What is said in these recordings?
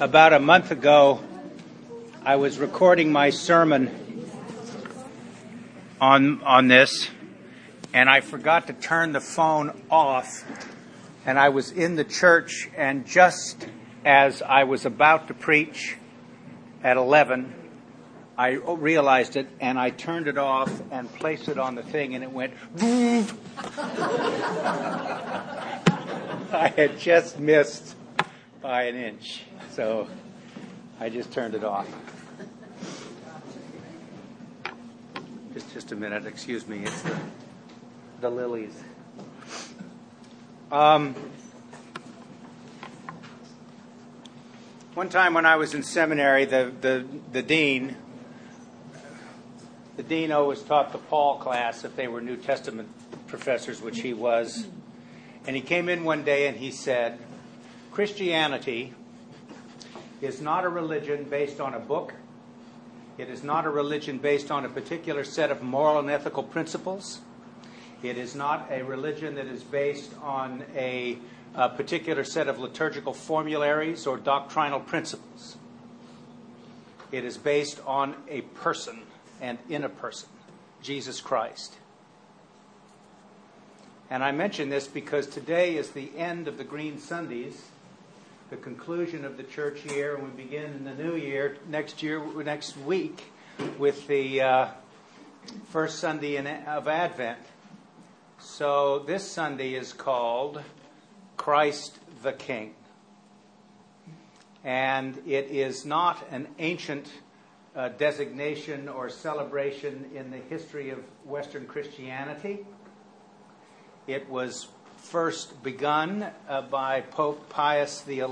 about a month ago, I was recording my sermon on on this, and I forgot to turn the phone off. And I was in the church, and just as I was about to preach at 11, I realized it, and I turned it off and placed it on the thing, and it went. I had just missed by an inch. So I just turned it off. Just, just a minute, excuse me. It's the, the lilies. Um, one time when I was in seminary, the, the, the dean, the dean always taught the Paul class if they were New Testament professors, which he was. And he came in one day and he said, Christianity is not a religion based on a book. It is not a religion based on a particular set of moral and ethical principles. It is not a religion that is based on a, a particular set of liturgical formularies or doctrinal principles. It is based on a person and in a person, Jesus Christ. And I mention this because today is the end of the Green Sundays the conclusion of the church year, and we begin in the new year next year, next week, with the uh, first Sunday in, of Advent. So this Sunday is called Christ the King. And it is not an ancient uh, designation or celebration in the history of Western Christianity. It was first begun uh, by Pope Pius XI in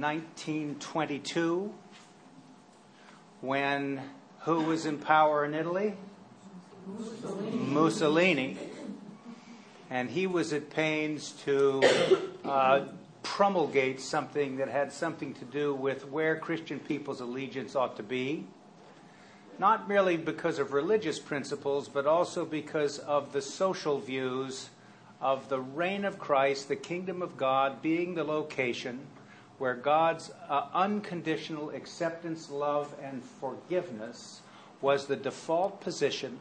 1922 when who was in power in Italy? Mussolini. Mussolini. And he was at pains to uh, promulgate something that had something to do with where Christian people's allegiance ought to be not merely because of religious principles, but also because of the social views of the reign of Christ, the kingdom of God being the location where God's uh, unconditional acceptance, love, and forgiveness was the default position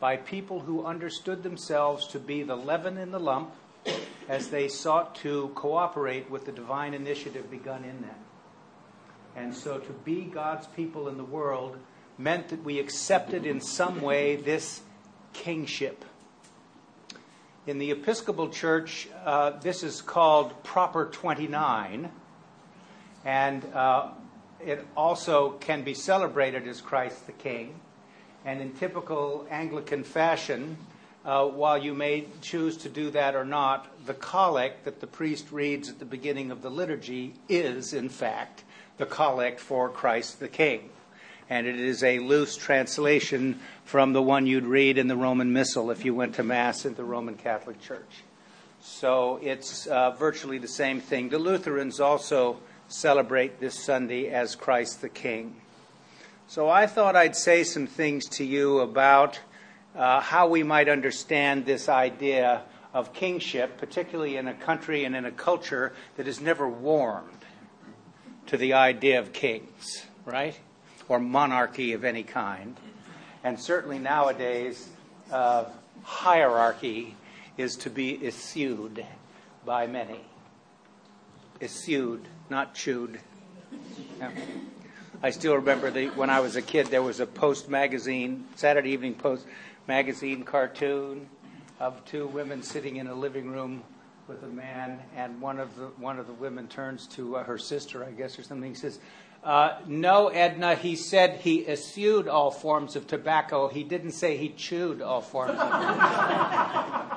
by people who understood themselves to be the leaven in the lump as they sought to cooperate with the divine initiative begun in them. And so to be God's people in the world meant that we accepted in some way this kingship. In the Episcopal Church, uh, this is called Proper 29, and uh, it also can be celebrated as Christ the King. And in typical Anglican fashion, uh, while you may choose to do that or not, the collect that the priest reads at the beginning of the liturgy is, in fact, the collect for Christ the King and it is a loose translation from the one you'd read in the Roman Missal if you went to Mass in the Roman Catholic Church. So it's uh, virtually the same thing. The Lutherans also celebrate this Sunday as Christ the King. So I thought I'd say some things to you about uh, how we might understand this idea of kingship, particularly in a country and in a culture that has never warmed to the idea of kings, right? Or monarchy of any kind. And certainly nowadays, uh, hierarchy is to be eschewed by many. Eschewed, not chewed. Yeah. I still remember the, when I was a kid, there was a Post magazine, Saturday Evening Post magazine cartoon of two women sitting in a living room with a man, and one of the one of the women turns to uh, her sister, I guess, or something. He says, uh, no, Edna, he said he eschewed all forms of tobacco. He didn't say he chewed all forms of tobacco.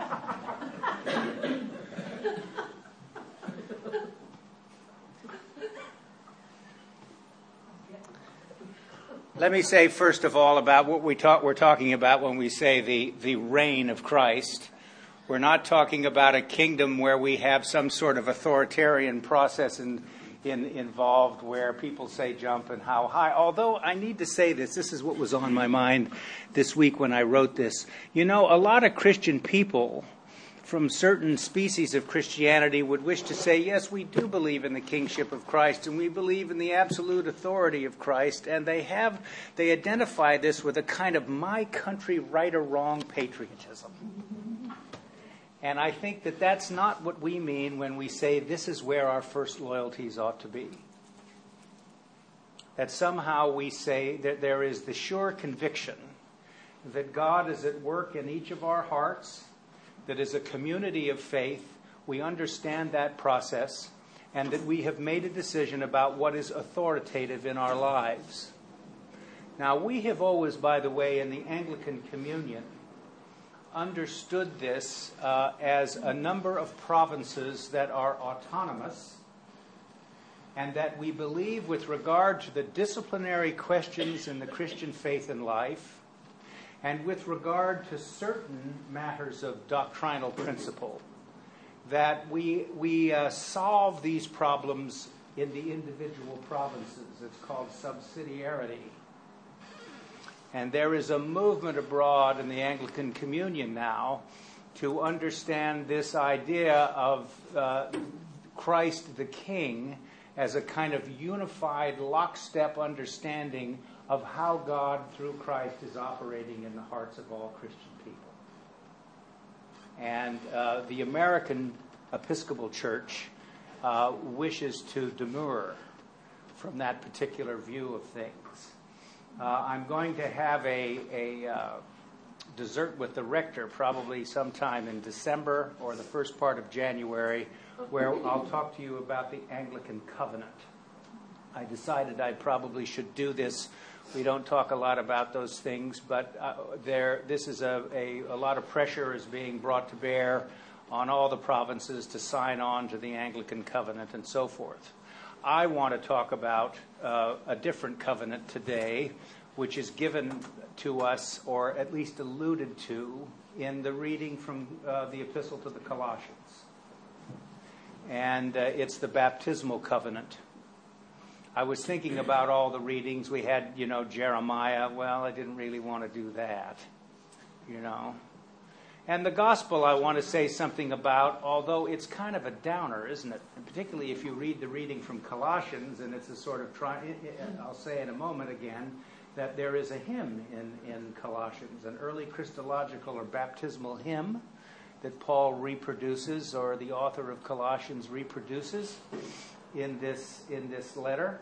Let me say, first of all, about what we talk, we're talking about when we say the, the reign of Christ. We're not talking about a kingdom where we have some sort of authoritarian process and in, involved where people say jump and how high. Although I need to say this, this is what was on my mind this week when I wrote this. You know, a lot of Christian people from certain species of Christianity would wish to say, yes, we do believe in the kingship of Christ and we believe in the absolute authority of Christ, and they have they identify this with a kind of my country right or wrong patriotism. And I think that that's not what we mean when we say this is where our first loyalties ought to be. That somehow we say that there is the sure conviction that God is at work in each of our hearts that as a community of faith, we understand that process and that we have made a decision about what is authoritative in our lives. Now, we have always, by the way, in the Anglican Communion, understood this uh, as a number of provinces that are autonomous and that we believe, with regard to the disciplinary questions in the Christian faith and life, and with regard to certain matters of doctrinal principle, that we, we uh, solve these problems in the individual provinces. It's called subsidiarity. And there is a movement abroad in the Anglican Communion now to understand this idea of uh, Christ the King as a kind of unified, lockstep understanding of how God, through Christ, is operating in the hearts of all Christian people. And uh, the American Episcopal Church uh, wishes to demur from that particular view of things. Uh, I'm going to have a, a uh, dessert with the rector probably sometime in December or the first part of January, where I'll talk to you about the Anglican covenant. I decided I probably should do this we don't talk a lot about those things, but uh, there, this is a, a, a lot of pressure is being brought to bear on all the provinces to sign on to the Anglican covenant and so forth. I want to talk about uh, a different covenant today, which is given to us, or at least alluded to, in the reading from uh, the Epistle to the Colossians. And uh, it's the baptismal covenant. I was thinking about all the readings. We had, you know, Jeremiah. Well, I didn't really want to do that, you know. And the gospel, I want to say something about, although it's kind of a downer, isn't it? And particularly if you read the reading from Colossians, and it's a sort of try. I'll say in a moment again that there is a hymn in, in Colossians, an early Christological or baptismal hymn that Paul reproduces, or the author of Colossians reproduces in this in this letter.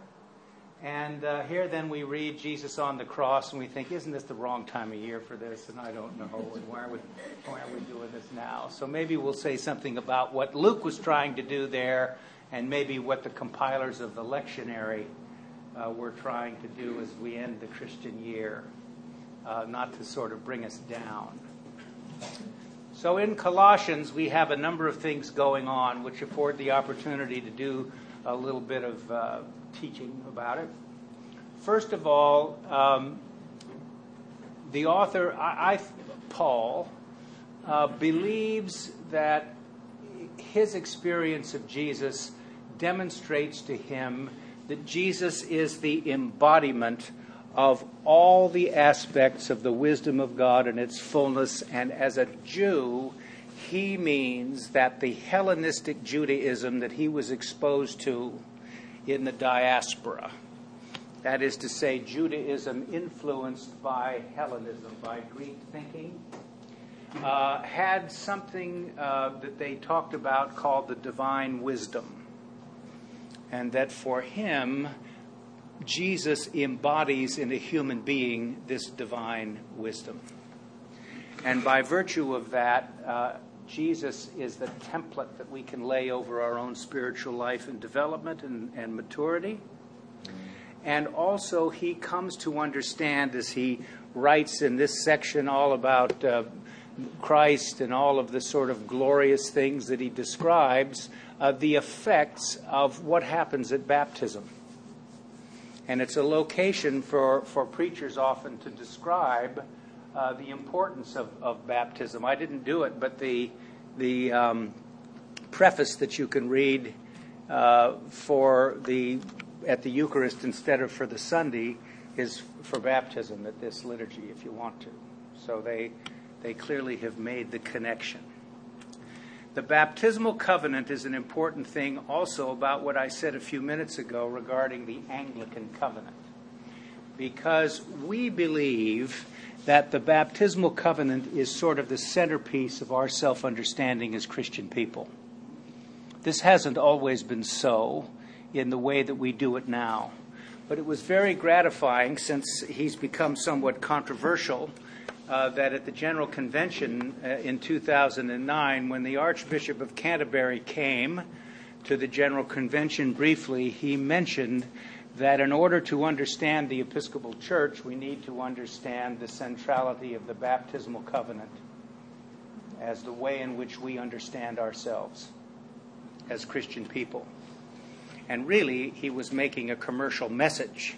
And uh, here then we read Jesus on the cross and we think, isn't this the wrong time of year for this? And I don't know. And why are we, why are we doing this now? So maybe we'll say something about what Luke was trying to do there and maybe what the compilers of the lectionary uh, were trying to do as we end the Christian year, uh, not to sort of bring us down. So in Colossians, we have a number of things going on which afford the opportunity to do a little bit of uh, teaching about it. First of all, um, the author, I, I Paul, uh, believes that his experience of Jesus demonstrates to him that Jesus is the embodiment of all the aspects of the wisdom of God in its fullness, and as a Jew, he means that the Hellenistic Judaism that he was exposed to in the diaspora, that is to say, Judaism influenced by Hellenism, by Greek thinking, uh, had something uh, that they talked about called the divine wisdom. And that for him, Jesus embodies in a human being this divine wisdom. And by virtue of that, uh, Jesus is the template that we can lay over our own spiritual life and development and, and maturity. And also, he comes to understand as he writes in this section all about uh, Christ and all of the sort of glorious things that he describes, uh, the effects of what happens at baptism. And it's a location for, for preachers often to describe uh, the importance of, of baptism. I didn't do it, but the, the um, preface that you can read uh, for the, at the Eucharist instead of for the Sunday is for baptism at this liturgy if you want to. So they, they clearly have made the connection. The baptismal covenant is an important thing also about what I said a few minutes ago regarding the Anglican covenant. Because we believe that the baptismal covenant is sort of the centerpiece of our self understanding as Christian people. This hasn't always been so in the way that we do it now. But it was very gratifying since he's become somewhat controversial uh, that at the General Convention uh, in 2009, when the Archbishop of Canterbury came to the General Convention briefly, he mentioned that in order to understand the Episcopal Church, we need to understand the centrality of the baptismal covenant as the way in which we understand ourselves as Christian people. And really, he was making a commercial message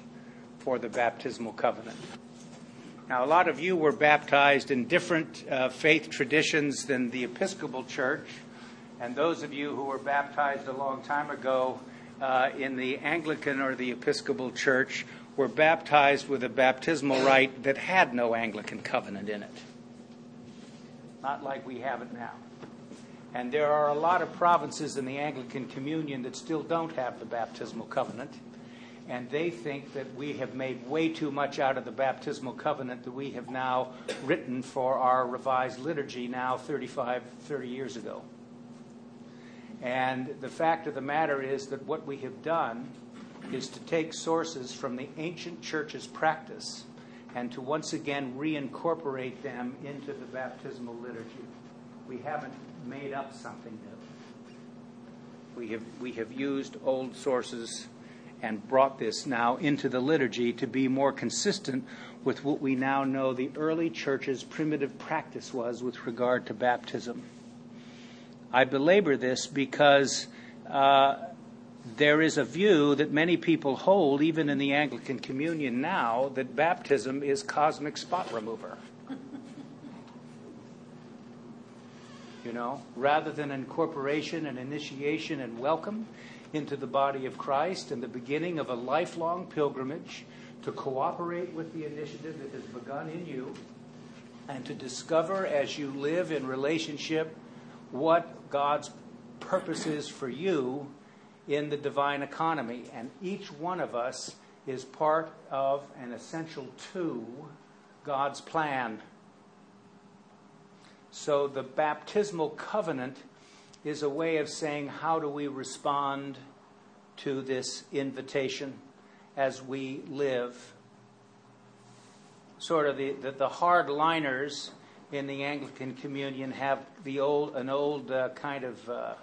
for the baptismal covenant. Now, a lot of you were baptized in different uh, faith traditions than the Episcopal Church, and those of you who were baptized a long time ago uh, in the Anglican or the Episcopal Church were baptized with a baptismal rite that had no Anglican covenant in it. Not like we have it now. And there are a lot of provinces in the Anglican Communion that still don't have the baptismal covenant. And they think that we have made way too much out of the baptismal covenant that we have now written for our revised liturgy now 35, 30 years ago. And the fact of the matter is that what we have done is to take sources from the ancient church's practice and to once again reincorporate them into the baptismal liturgy. We haven't made up something new. We have, we have used old sources and brought this now into the liturgy to be more consistent with what we now know the early church's primitive practice was with regard to baptism. I belabor this because uh, there is a view that many people hold, even in the Anglican Communion now, that baptism is cosmic spot remover. you know, rather than incorporation and initiation and welcome into the body of Christ and the beginning of a lifelong pilgrimage to cooperate with the initiative that has begun in you and to discover as you live in relationship what God's purpose is for you in the divine economy. And each one of us is part of and essential to God's plan. So the baptismal covenant is a way of saying, how do we respond to this invitation as we live? Sort of the, the, the hardliners in the Anglican Communion have the old, an old uh, kind of uh,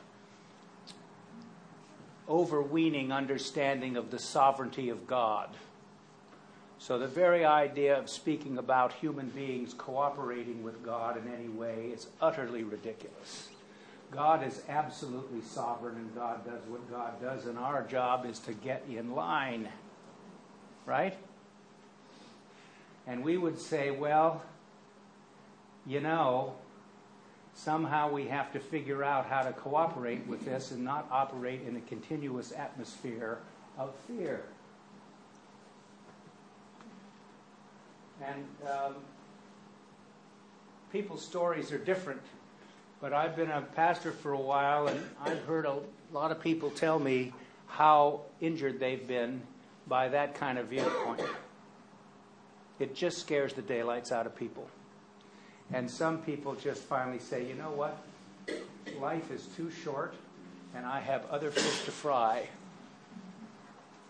overweening understanding of the sovereignty of God. So the very idea of speaking about human beings cooperating with God in any way is utterly ridiculous. God is absolutely sovereign and God does what God does, and our job is to get in line. Right? And we would say, well, you know, somehow we have to figure out how to cooperate with this and not operate in a continuous atmosphere of fear. And um, people's stories are different, but I've been a pastor for a while, and I've heard a lot of people tell me how injured they've been by that kind of viewpoint. It just scares the daylights out of people. And some people just finally say, you know what? Life is too short, and I have other fish to fry.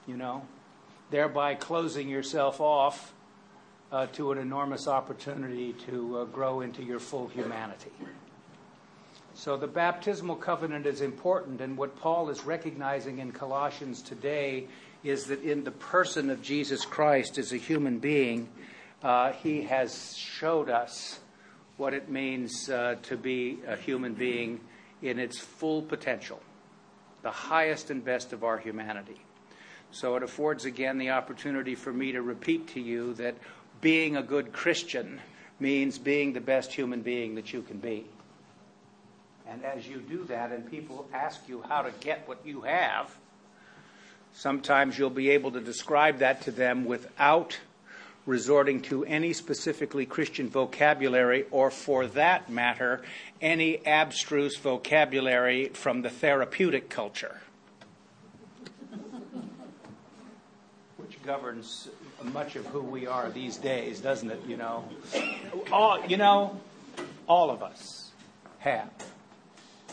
You know? Thereby closing yourself off uh, to an enormous opportunity to uh, grow into your full humanity. So the baptismal covenant is important, and what Paul is recognizing in Colossians today is that in the person of Jesus Christ as a human being, uh, he has showed us what it means uh, to be a human being in its full potential, the highest and best of our humanity. So it affords again the opportunity for me to repeat to you that being a good Christian means being the best human being that you can be. And as you do that, and people ask you how to get what you have, sometimes you'll be able to describe that to them without resorting to any specifically Christian vocabulary, or for that matter, any abstruse vocabulary from the therapeutic culture, which governs much of who we are these days, doesn't it? You know, all you know, all of us have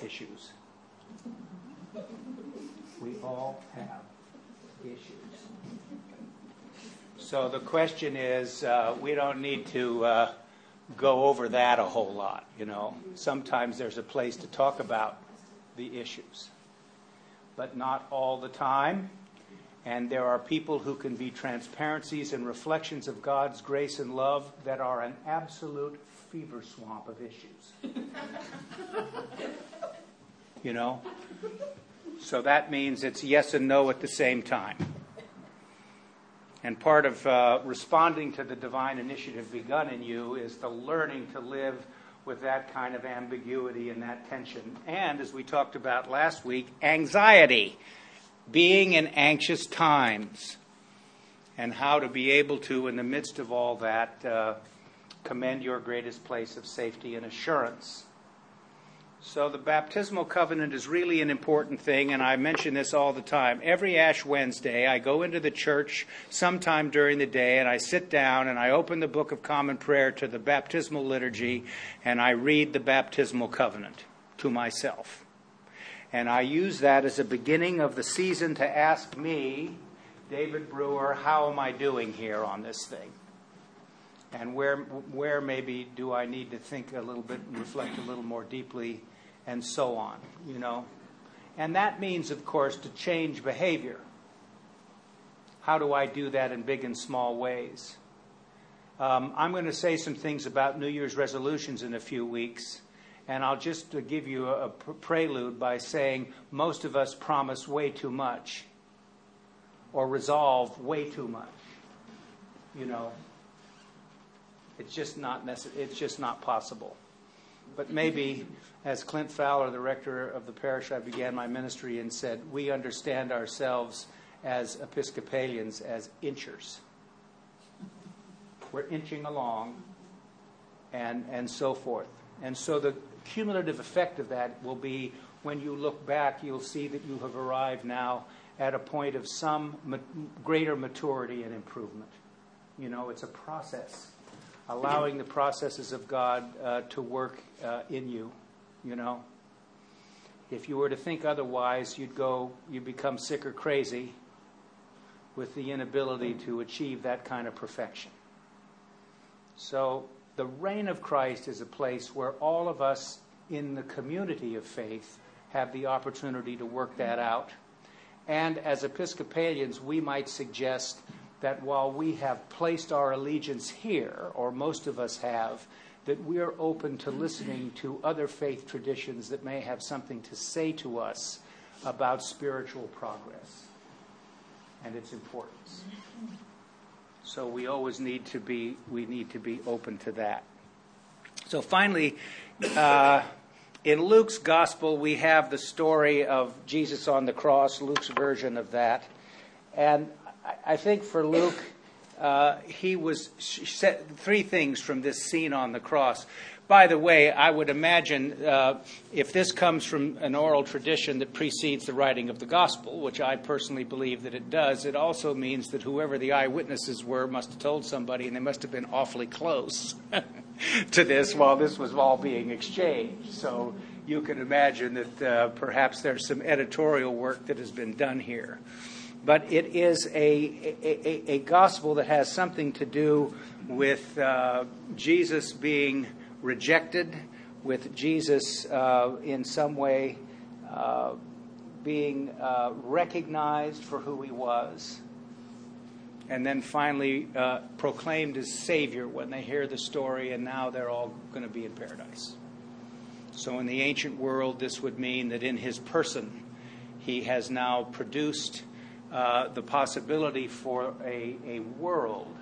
issues. We all have issues. So the question is, uh, we don't need to uh, go over that a whole lot. You know, sometimes there's a place to talk about the issues, but not all the time. And there are people who can be transparencies and reflections of God's grace and love that are an absolute fever swamp of issues. you know? So that means it's yes and no at the same time. And part of uh, responding to the divine initiative begun in you is the learning to live with that kind of ambiguity and that tension. And as we talked about last week, anxiety, being in anxious times, and how to be able to, in the midst of all that, uh, commend your greatest place of safety and assurance. So the baptismal covenant is really an important thing, and I mention this all the time. Every Ash Wednesday, I go into the church sometime during the day, and I sit down and I open the Book of Common Prayer to the baptismal liturgy, and I read the baptismal covenant to myself. And I use that as a beginning of the season to ask me, David Breuer, how am I doing here on this thing? And where, where maybe do I need to think a little bit and reflect a little more deeply and so on, you know. And that means, of course, to change behavior. How do I do that in big and small ways? Um, I'm going to say some things about New Year's resolutions in a few weeks, and I'll just uh, give you a, a prelude by saying most of us promise way too much or resolve way too much. You know, it's just not necess- It's just not possible. But maybe as Clint Fowler, the rector of the parish I began my ministry and said, we understand ourselves as Episcopalians as inchers. We're inching along and, and so forth. And so the cumulative effect of that will be when you look back, you'll see that you have arrived now at a point of some ma- greater maturity and improvement. You know, it's a process, allowing the processes of God uh, to work uh, in you you know. If you were to think otherwise, you'd go, you'd become sick or crazy with the inability to achieve that kind of perfection. So, the reign of Christ is a place where all of us in the community of faith have the opportunity to work that out. And as Episcopalians, we might suggest that while we have placed our allegiance here, or most of us have, that we are open to listening to other faith traditions that may have something to say to us about spiritual progress and its importance. So we always need to be we need to be open to that. So finally, uh, in Luke's gospel, we have the story of Jesus on the cross, Luke's version of that, and I think for Luke uh, he was said three things from this scene on the cross. By the way, I would imagine uh, if this comes from an oral tradition that precedes the writing of the gospel, which I personally believe that it does, it also means that whoever the eyewitnesses were must have told somebody, and they must have been awfully close to this while this was all being exchanged. So you can imagine that uh, perhaps there's some editorial work that has been done here but it is a, a, a, gospel that has something to do with uh, Jesus being rejected, with Jesus uh, in some way uh, being uh, recognized for who he was, and then finally uh, proclaimed as Savior when they hear the story, and now they're all going to be in paradise. So, in the ancient world, this would mean that in his person, he has now produced uh, the possibility for a, a world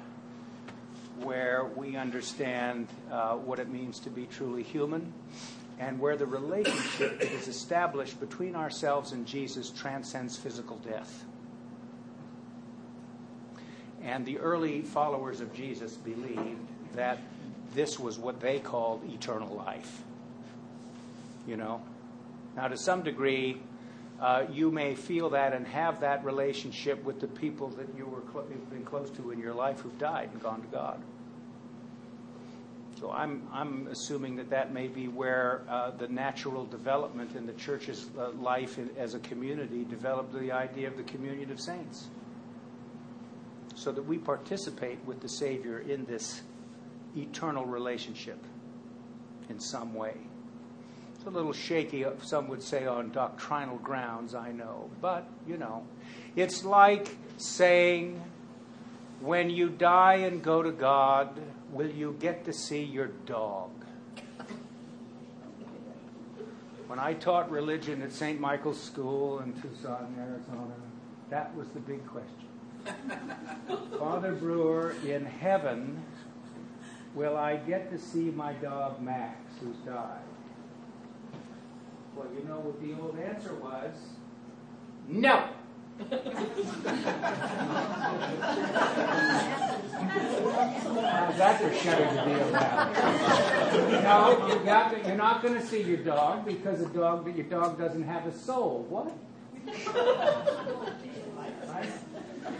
where we understand uh, what it means to be truly human and where the relationship that is established between ourselves and Jesus transcends physical death. And the early followers of Jesus believed that this was what they called eternal life. You know? Now, to some degree, uh, you may feel that and have that relationship with the people that you were cl- you've been close to in your life who've died and gone to God. So I'm, I'm assuming that that may be where uh, the natural development in the church's uh, life in, as a community developed the idea of the communion of saints. So that we participate with the Savior in this eternal relationship in some way. It's a little shaky, uh, some would say, on doctrinal grounds, I know. But, you know, it's like saying, when you die and go to God, will you get to see your dog? When I taught religion at St. Michael's School in Tucson, Arizona, that was the big question. Father Breuer, in heaven, will I get to see my dog Max, who's died? Well, you know what the old answer was? No. How's that for shutting the deal down? No, you got to, you're not going to see your dog because a dog your dog doesn't have a soul. What? Right?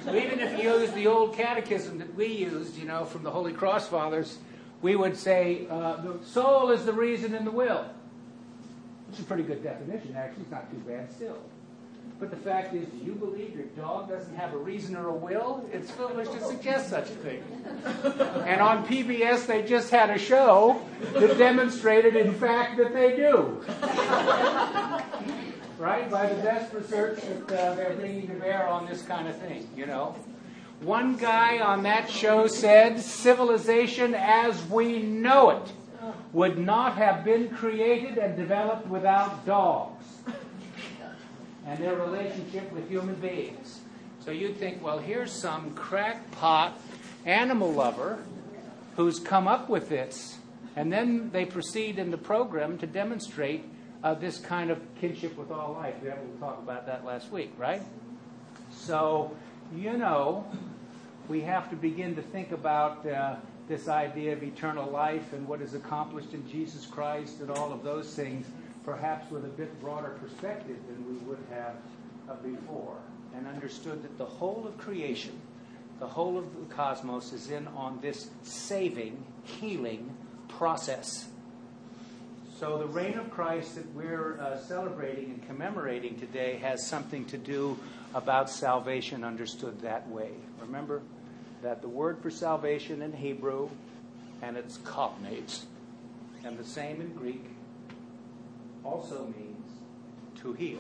So even if you use the old catechism that we used, you know, from the Holy Cross Fathers, we would say uh, the soul is the reason and the will. It's a pretty good definition, actually. It's not too bad still. But the fact is, do you believe your dog doesn't have a reason or a will? It's foolish to suggest such a thing. And on PBS, they just had a show that demonstrated, in fact, that they do. Right? By the best research that uh, they're bringing to bear on this kind of thing, you know. One guy on that show said, civilization as we know it would not have been created and developed without dogs and their relationship with human beings. So you'd think, well, here's some crackpot animal lover who's come up with this. And then they proceed in the program to demonstrate uh, this kind of kinship with all life. We were able to talk about that last week, right? So, you know, we have to begin to think about uh, this idea of eternal life and what is accomplished in Jesus Christ and all of those things perhaps with a bit broader perspective than we would have uh, before, and understood that the whole of creation, the whole of the cosmos, is in on this saving, healing process. So the reign of Christ that we're uh, celebrating and commemorating today has something to do about salvation understood that way. Remember that the word for salvation in Hebrew, and it's cognates, and the same in Greek, also means to heal.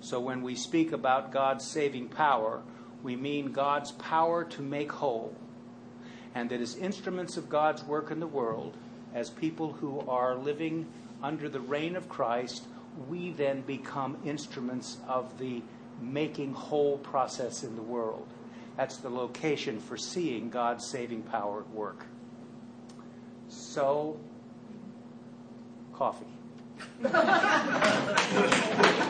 So when we speak about God's saving power, we mean God's power to make whole. And that as instruments of God's work in the world, as people who are living under the reign of Christ, we then become instruments of the making whole process in the world. That's the location for seeing God's saving power at work. So, coffee.